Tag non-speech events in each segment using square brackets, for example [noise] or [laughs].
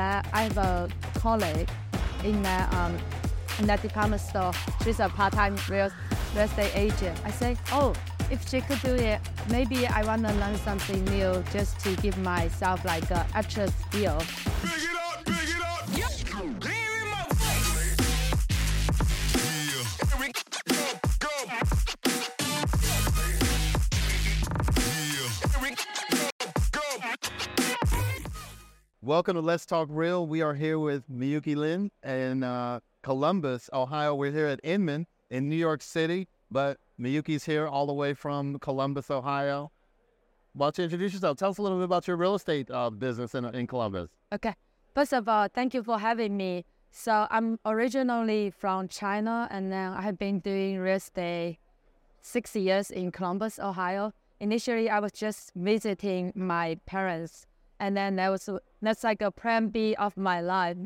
that I have a colleague in that um in that department store. She's a part-time real real estate agent. I say, oh, if she could do it, maybe I want to learn something new just to give myself like a extra skill. Welcome to Let's Talk Real. We are here with Miyuki Lin in uh, Columbus, Ohio. We're here at Inman in New York City, but Miyuki's here all the way from Columbus, Ohio. Why don't you introduce yourself? Tell us a little bit about your real estate uh, business in, in Columbus. Okay. First of all, thank you for having me. So I'm originally from China, and then I have been doing real estate six years in Columbus, Ohio. Initially, I was just visiting my parents, and then that was that's like a plan B of my life.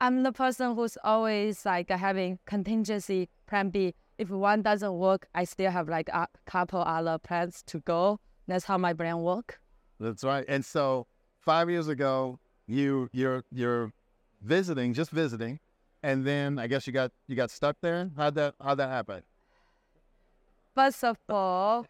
I'm the person who's always like having contingency plan B. If one doesn't work, I still have like a couple other plans to go. That's how my brain work. That's right. And so five years ago, you you're you're visiting, just visiting, and then I guess you got you got stuck there. How'd that how'd that happen? First of all,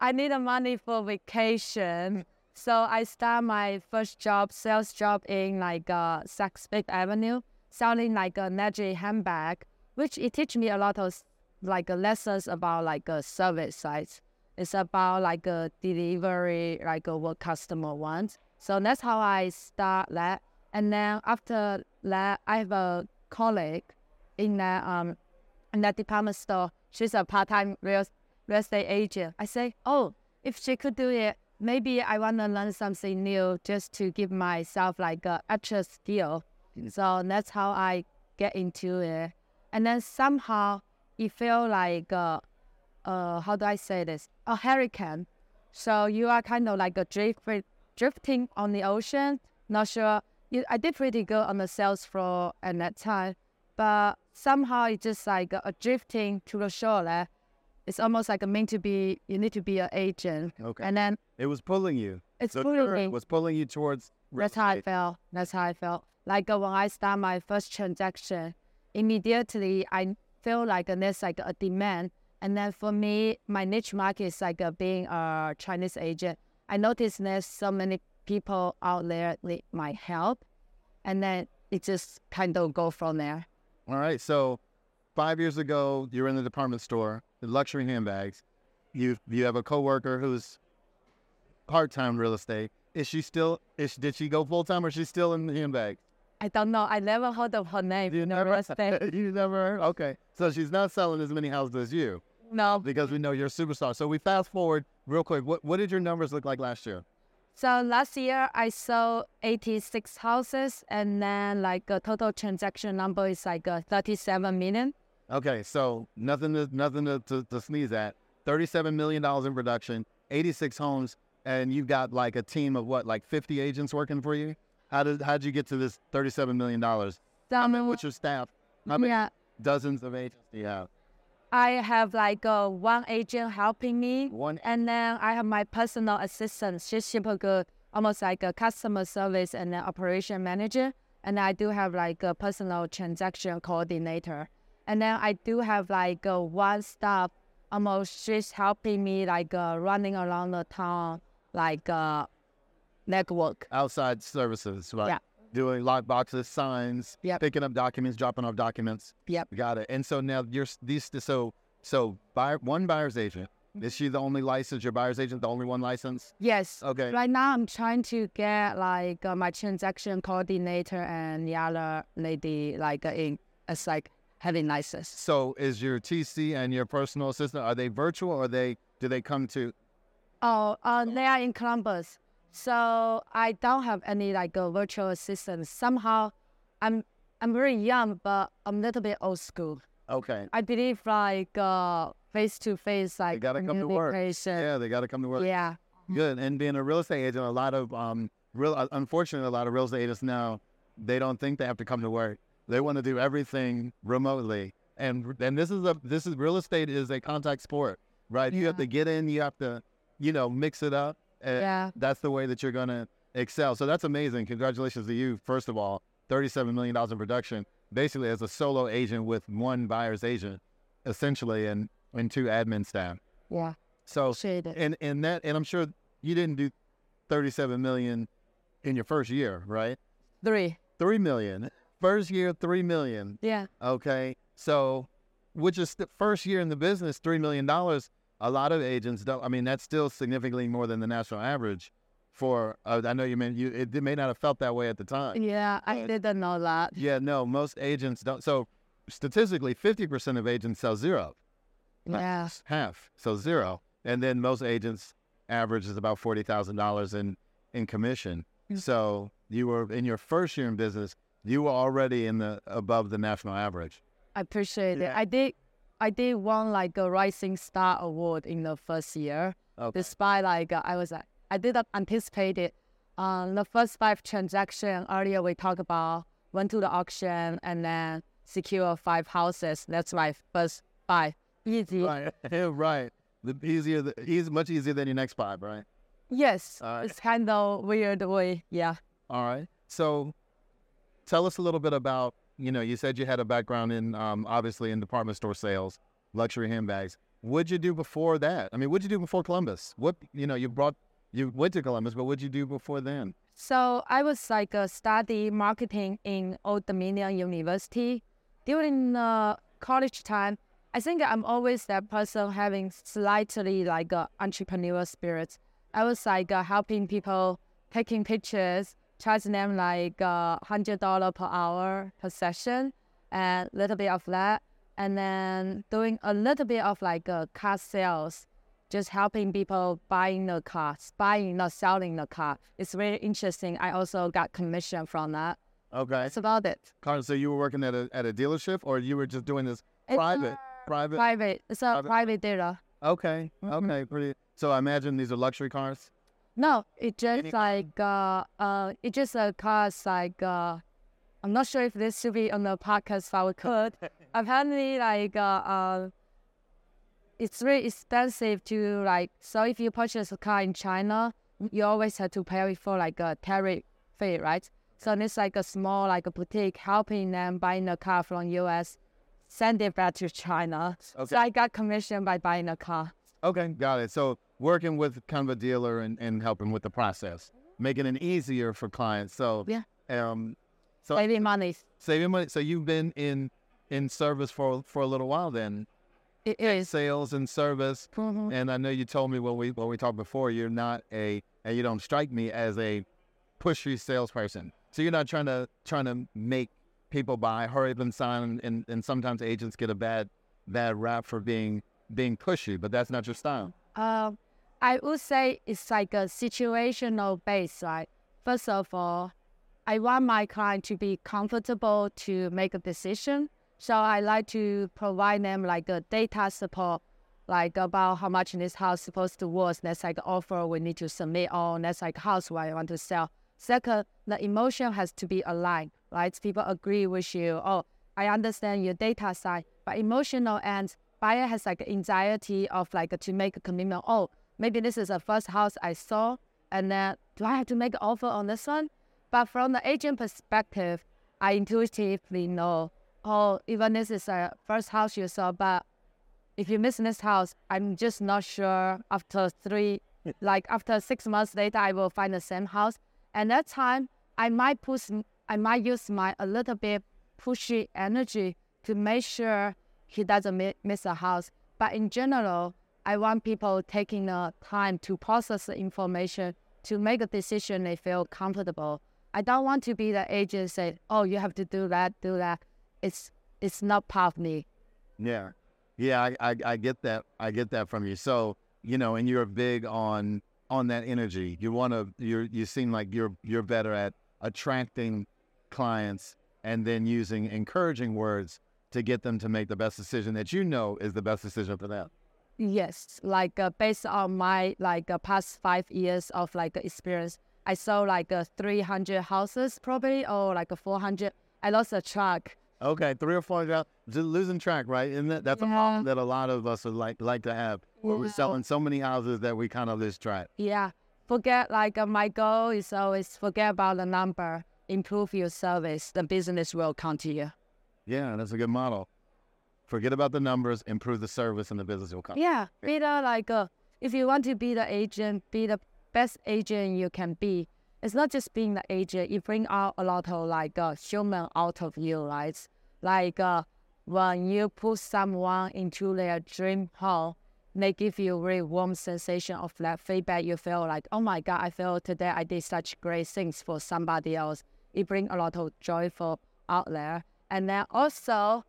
I need the money for vacation. So I start my first job, sales job in like uh, Saks Fifth Avenue, selling like a Najee handbag, which it teach me a lot of like uh, lessons about like a service side. It's about like a delivery, like uh, what customer wants. So that's how I start that. And then after that, I have a colleague in that um in that department store. She's a part-time real real estate agent. I say, oh, if she could do it, maybe I want to learn something new just to give myself like a extra skill. So that's how I get into it. And then somehow it felt like, uh, uh, how do I say this? A hurricane. So you are kind of like a drift, drifting on the ocean. Not sure. You, I did pretty good on the sales floor at that time, but somehow it's just like a drifting to the shore. Like, it's almost like a meant to be. You need to be an agent, Okay. and then It was pulling you. it's The pulling me. was pulling you towards. That's how I felt. That's how I felt. Like uh, when I start my first transaction, immediately I feel like uh, there's like a demand. And then for me, my niche market is like uh, being a Chinese agent. I noticed there's so many people out there need my help, and then it just kind of go from there. All right. So five years ago, you're in the department store, the luxury handbags. You you have a coworker who's part time real estate. Is she still? Is did she go full time or is she still in the handbags? I don't know. I never heard of her name. You never. [laughs] you never heard. Okay. So she's not selling as many houses as you No. because we know you're a superstar. So we fast forward real quick. What what did your numbers look like last year? So last year I sold 86 houses and then like a total transaction number is like uh, 37 million. Okay, so nothing to nothing to, to, to sneeze at. Thirty-seven million dollars in production, eighty-six homes, and you've got like a team of what, like fifty agents working for you. How did how'd you get to this thirty-seven million dollars? What's your staff? How many yeah, dozens of agents do you have? I have like uh, one agent helping me One. and then I have my personal assistant. She's super good, almost like a customer service and an operation manager. And I do have like a personal transaction coordinator. And then I do have like uh, one staff, almost she's helping me like uh, running around the town, like uh, network. Outside services, right? Yeah. Doing lock boxes, signs, Yep. picking up documents, dropping off documents. Yep. Got it. And so now you're these. So so buyer one buyer's agent. Is she the only license? Your buyer's agent, the only one license? Yes. Okay. Right now, I'm trying to get like uh, my transaction coordinator and the other lady like uh, in as like having license. So is your TC and your personal assistant are they virtual or they do they come to Oh, uh, they are in Columbus, so I don't have any like a virtual assistant. Somehow, I'm I'm very young, but I'm a little bit old school. Okay. I believe like uh face to face like gotta come to work. communication. Yeah, they gotta come to work. Yeah. Good. And being a real estate agent, a lot of um real uh, unfortunately a lot of real estate agents now they don't think they have to come to work. They want to do everything remotely. And and this is a this is real estate is a contact sport, right? You have to get in, you have to, you know, mix it up. And Yeah. That's the way that you're gonna excel. So that's amazing. Congratulations to you, first of all, thirty-seven million dollars in production, basically as a solo agent with one buyer's agent, essentially, and and two admin staff. Yeah, So it. and and that and I'm sure you didn't do thirty-seven million in your first year, right? Three. Three million. First year, three million. Yeah. Okay. So, which is the first year in the business, $3 million. A lot of agents don't, I mean, that's still significantly more than the national average for, uh, I know you meant you, it may not have felt that way at the time. Yeah, I didn't know that. Yeah, no, most agents don't. So, statistically, 50% of agents sell zero, Yeah. half, so zero. And then most agents average is about $40,000 in, in commission. Mm. So, you were in your first year in business, you were already in the above the national average. I appreciate Yeah. it. I did I did won like a Rising Star Award in the first year. Okay. Despite like I was I didn't anticipate it. Um, the first five transaction earlier we talked about went to the auction and then secure five houses. That's my first five. Easy. Right, [laughs] right. The easier, the easy, much easier than your next five, right? Yes. Right. It's kind of weird way. Yeah. All right. So, tell us a little bit about. You know, you said you had a background in, um, obviously, in department store sales, luxury handbags. What'd you do before that? I mean, what'd you do before Columbus? What, you know, you brought, you went to Columbus, but what'd you do before then? So I was like uh, study marketing in Old Dominion University during the college time. I think I'm always that person having slightly like a entrepreneurial spirit. I was like uh, helping people taking pictures, charging them like uh, hundred dollar per hour per session, and little bit of that, and then doing a little bit of like uh, car sales just helping people buying the cars, buying not selling the car. It's very interesting. I also got commission from that. Okay. That's about it. Carl, so you were working at a at a dealership, or you were just doing this It's private, private? private. It's a Private. private dealer. Okay. Mhm. Okay. Pretty. So I imagine these are luxury cars. No, it just Any- like uh uh it just a cars like uh I'm not sure if this should be on the podcast but we [laughs] could. Apparently like uh, uh it's really expensive to like so if you purchase a car in China, you always have to pay for like a tariff fee, right? So it's like a small like a boutique helping them buying a car from US, send it back to China. Okay. So I got commission by buying a car. Okay, got it. So working with kind of a dealer and, and helping with the process, making it easier for clients. So Yeah. um, so Saving money. saving money. So you've been in in service for for a little while then, It is. sales and service. Mhm. And I know you told me when we when we talked before, you're not a and you don't strike me as a pushy salesperson. So you're not trying to trying to make people buy, hurry them sign, and and sometimes agents get a bad bad rap for being being pushy, but that's not your style. Um, I would say it's like a situational base, right? First of all, I want my client to be comfortable to make a decision. So I like to provide them like a data support, like about how much this house supposed to worth. That's like offer we need to submit on. That's like house I want to sell. Second, the emotion has to be aligned, right? People agree with you. Oh, I understand your data side, but emotional end, buyer has like anxiety of like to make a commitment. Oh, maybe this is the first house I saw, and then do I have to make an offer on this one? But from the agent perspective, I intuitively know, oh, even this is a first house you saw, but if you miss this house, I'm just not sure after three, like after six months later, I will find the same house. And that time, I might push, I might use my a little bit pushy energy to make sure he doesn't miss a house. But in general, I want people taking the time to process the information to make a decision they feel comfortable. I don't want to be the agent say, "Oh, you have to do that, do that." It's it's not part of me. Yeah, yeah, I, I, I get that. I get that from you. So you know, and you're big on on that energy. You want to. You you seem like you're you're better at attracting clients and then using encouraging words to get them to make the best decision that you know is the best decision for them. Yes, like uh, based on my like uh, past five years of like experience, I sold like uh, 300 houses probably or like uh, 400. I lost a track. Okay, three or four down, just losing track, right? And that, that's a Yeah. problem that a lot of us would like like to have, where we're selling so many houses that we kind of lose track. Yeah, forget like uh, my goal is always forget about the number. improve your service, the business will come to you. Yeah, that's a good model. Forget about the numbers, improve the service, and the business will come. Yeah, be the like uh, if you want to be the agent, be the best agent you can be. It's not just being the agent. You bring out a lot of like uh, human out of you, right? Like uh, when you put someone into their dream home, they give you a really warm sensation of that feedback. You feel like, oh my god, I feel today I did such great things for somebody else. It bring a lot of joyful out there, and then also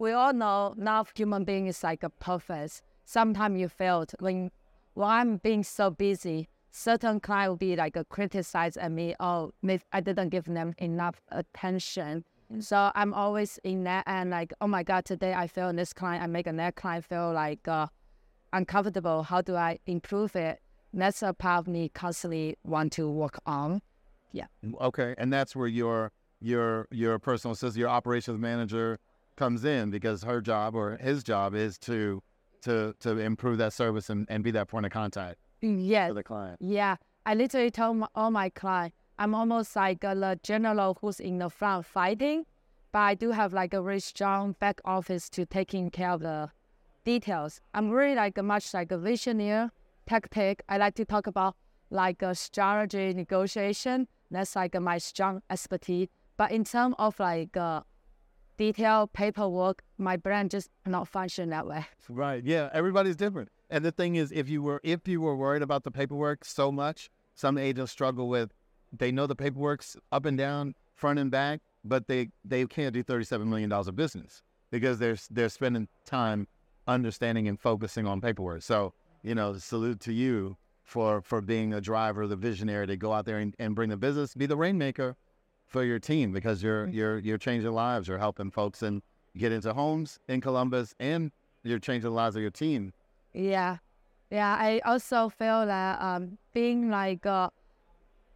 we all know not human being is like a perfect. Sometimes you failed when when I'm being so busy. Certain client will be like a criticize at me. Oh, I didn't give them enough attention. So I'm always in that and like, oh my god, today I feel this client. I make another client feel like uh, uncomfortable. How do I improve it? That's a part of me constantly want to work on. Yeah. Okay, and that's where your your your personal assistant, your operations manager, comes in because her job or his job is to to to improve that service and, and be that point of contact Yes. for the client. Yeah, I literally tell my, all my clients, I'm almost like a the general who's in the front fighting, but I do have like a very strong back office to taking care of the details. I'm really like a much like a visionary, tactic. I like to talk about like a strategy negotiation. That's like my strong expertise. But in terms of like uh, detail paperwork, my brain just not function that way. Right. Yeah. Everybody's different. And the thing is, if you were if you were worried about the paperwork so much, some agents struggle with. They know the paperwork's up and down, front and back, but they they can't do thirty seven million dollars of business because they're they're spending time understanding and focusing on paperwork. So you know, salute to you for for being a driver, the visionary to go out there and, and bring the business, be the rainmaker for your team because you're you're you're changing lives, you're helping folks and get into homes in Columbus, and you're changing the lives of your team. Yeah, yeah. I also feel that um, being like, uh,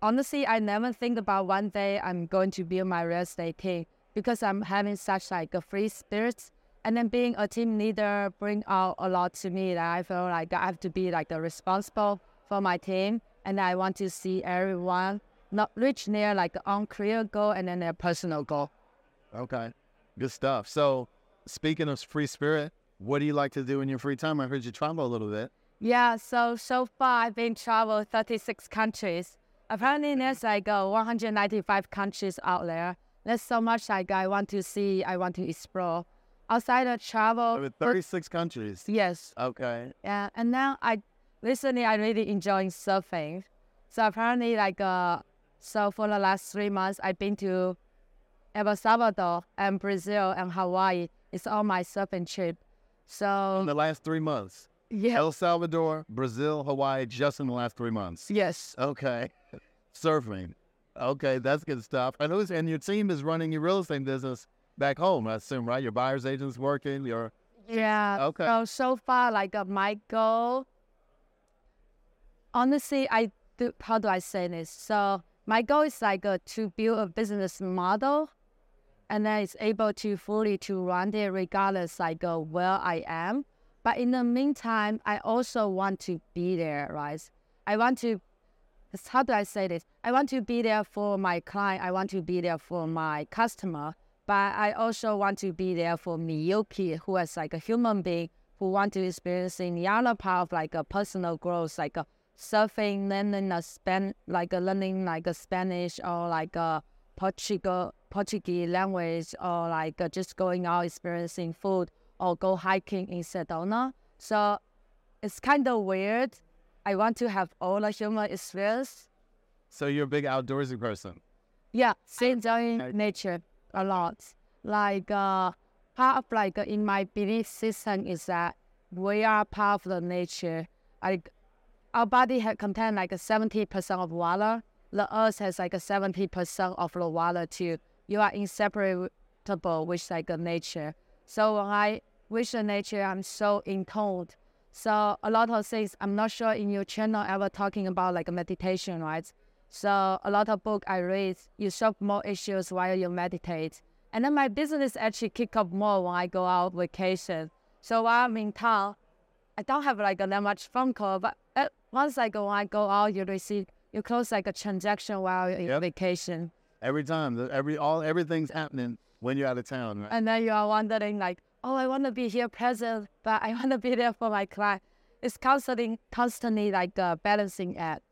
honestly, I never think about one day I'm going to build my real estate team because I'm having such like a free spirit. And then being a team leader bring out a lot to me that I feel like I have to be like a responsible for my team, and I want to see everyone not reach their like own career goal and then their personal goal. Okay. Good stuff. So, speaking of free spirit, what do you like to do in your free time? I heard you travel a little bit. Yeah, so so far I've been travel 36 countries. Apparently there's like uh, 195 countries out there. There's so much like I want to see, I want to explore. Outside of travel, With 36 countries. yes, Okay. yeah. And now I recently I really enjoying surfing. So apparently like uh, so for the last three months I've been to El Salvador and Brazil and Hawaii. It's all my surfing trip. In So the last three months, yeah, El Salvador, Brazil, Hawaii, just in the last three months. yes. Okay. [laughs] Surfing. Okay, that's good stuff. I notice, and your team is running your real estate business back home, I assume, right? Your buyer's agent's working, your Yeah. Okay. So so far, like uh, my goal. Honestly, I do. How do I say this? So my goal is like uh, to build a business model, and then it's able to fully to run it regardless like uh, where I am. But in the meantime, I also want to be there, right? I want to. How do I say this? I want to be there for my client. I want to be there for my customer but I also want to be there for Miyuki, who is like a human being who want to experience the other part of like a personal growth, like a surfing, learning a span, like a learning like a Spanish or like a Portugal Portuguese language, or like uh, just going out experiencing food or go hiking in Sedona. So it's kind of weird. I want to have all the human experience. so you're a big outdoorsy person. Yeah, enjoying Okay. nature a lot. Like uh, part of like in my belief system is that we are part of the nature. Like our body had contain like a seventy percent of water. The earth has like a seventy percent of the water too. You are inseparable with like nature. So when I with the nature, I'm so in tune. So a lot of things I'm not sure in your channel ever talking about like meditation, right? So a lot of book I read, you solve more issues while you meditate. And then my business actually kick up more when I go out vacation. So while I'm in town, I don't have like that much phone call, but uh, once I go, I go out, you receive, you close like a transaction while you're in Yep. vacation. Every time, every all everything's happening when you're out of town, right? And then you are wondering like, oh, I want to be here present, but I [laughs] want to be there for my client. It's constantly, constantly like a balancing act.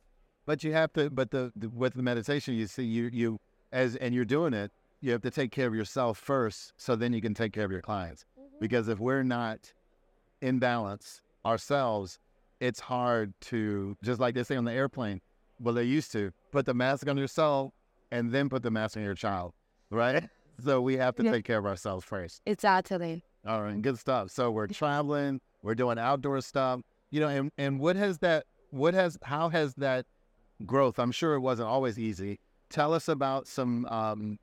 But you have to. But the, the with the meditation, you see, you you as and you're doing it. You have to take care of yourself first, so then you can take care of your clients. Mm-hmm. Because if we're not in balance ourselves, it's hard to just like they say on the airplane. Well, they used to put the mask on yourself and then put the mask on your child, right? [laughs] So we have to Yeah. take care of ourselves first. Exactly. All right, good stuff. So we're traveling, we're doing outdoor stuff, you know, and, and what has that, what has, how has that growth? I'm sure it wasn't always easy. Tell us about some, um,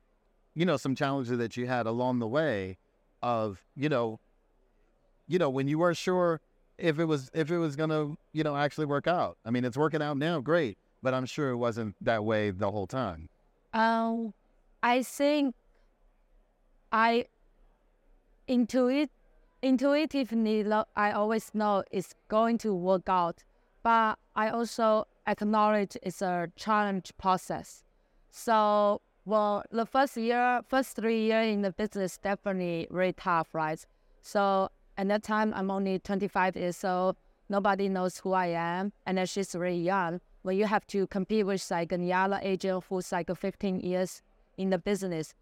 you know, some challenges that you had along the way of, you know, you know, when you weren't sure if it was, if it was to, you know, actually work out. I mean, it's working out now, great, but I'm sure it wasn't that way the whole time. Um, I think I intuit intuitively I always know it's going to work out, but I also acknowledge it's a challenge process. So, well, the first year, first three year in the business definitely very tough, right? So at that time, I'm only 25 years old. Nobody knows who I am, and then she's really young. When you have to compete with like a younger agent who's like 15 years in the business,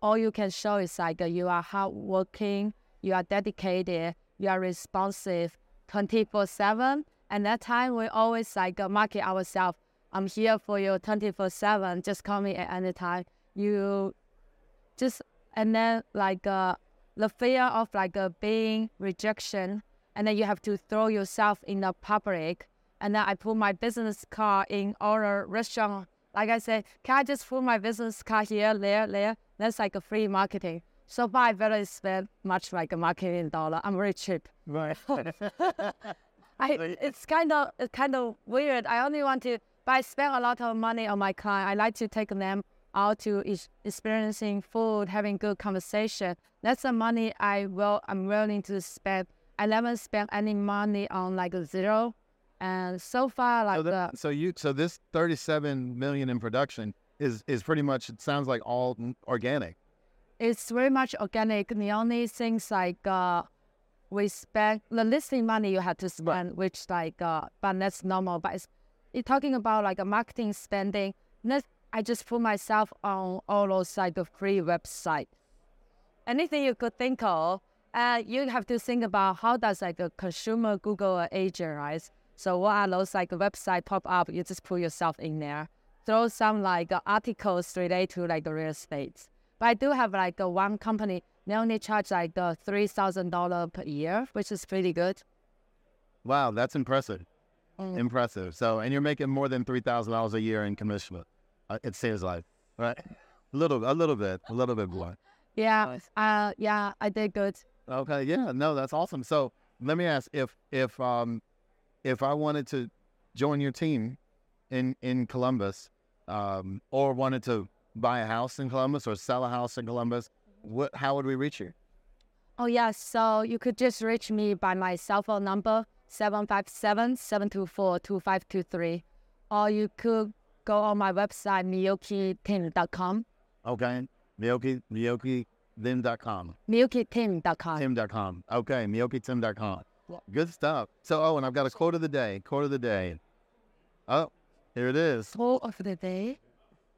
all you can show is like you are hardworking, you are dedicated, you are responsive 24 7. And that time, we always like market ourselves. I'm here for you 24 7. Just call me at any time. You just, and then like uh, the fear of like uh, being rejection, and then you have to throw yourself in the public. And then I put my business card in all the restaurant. Like I said, can I just put my business card here, there, there? That's like a free marketing. So far, I barely spend much like a marketing dollar. I'm very cheap. Right. [laughs] [laughs] I it's kind of it's kind of weird. I only want to, but I spend a lot of money on my client. I like to take them out to ex- experiencing food, having good conversation. That's the money I will I'm willing to spend. I never spend any money on like a zero, and so far like So, the that, so you so this 37 million in production is is pretty much it sounds like all organic. it's very much organic. The only things like uh, we spend the listing money you have to spend, which like uh, but that's normal. But it's you're talking about like a marketing spending. That I just put myself on all those like free website. Anything you could think of, uh, you have to think about how does like a consumer Google an agent, right? So what are those like website pop up? You just put yourself in there. Throw some like articles related to like the real estate. But I do have like a one company. They only charge like the three thousand dollar per year, which is pretty good. Wow, that's impressive. Mm. Impressive. So and you're making more than three thousand dollars a year in commission. Uh, it seems like right. A little, a little bit, a little bit more. Yeah, uh, yeah, I did good. Okay, yeah, no, that's awesome. So let me ask if if um if I wanted to join your team in in Columbus, um, or wanted to buy a house in Columbus or sell a house in Columbus, what how would we reach you? Oh yeah, so you could just reach me by my cell phone number 757-724-2523. Or you could go on my website miyuki.com. Okay, Miyuki MiyukiTeam.com, miyuki.com. Team.com. Okay, MiyukiTeam.com. Yeah. Good stuff. So, oh, and I've got a quote of the day. Quote of the day. Oh, here it is. Quote of the day.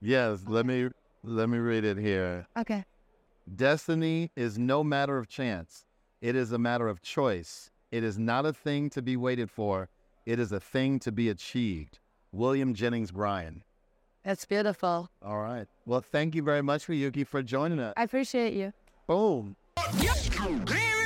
Yes, let me let me read it here. Okay. Destiny is no matter of chance. It is a matter of choice. It is not a thing to be waited for. It is a thing to be achieved. William Jennings Bryan. That's beautiful. All right. Well, thank you very much, Yuki, for joining us. I appreciate you. Boom. Clear